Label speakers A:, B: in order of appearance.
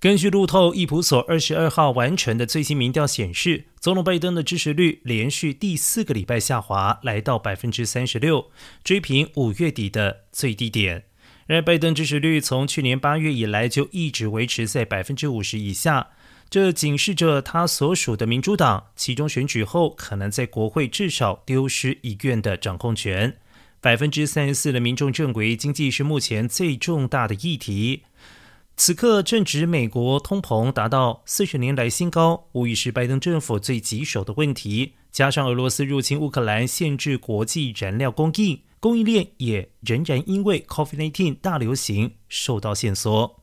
A: 根据路透易普所二十二号完成的最新民调显示，总统拜登的支持率连续第四个礼拜下滑，来到百分之三十六，追平五月底的最低点。然而，拜登支持率从去年八月以来就一直维持在百分之五十以下，这警示着他所属的民主党，其中选举后可能在国会至少丢失一院的掌控权。百分之三十四的民众认为经济是目前最重大的议题。此刻正值美国通膨达到四十年来新高，无疑是拜登政府最棘手的问题。加上俄罗斯入侵乌克兰，限制国际燃料供应，供应链也仍然因为 COVID-19 大流行受到限缩。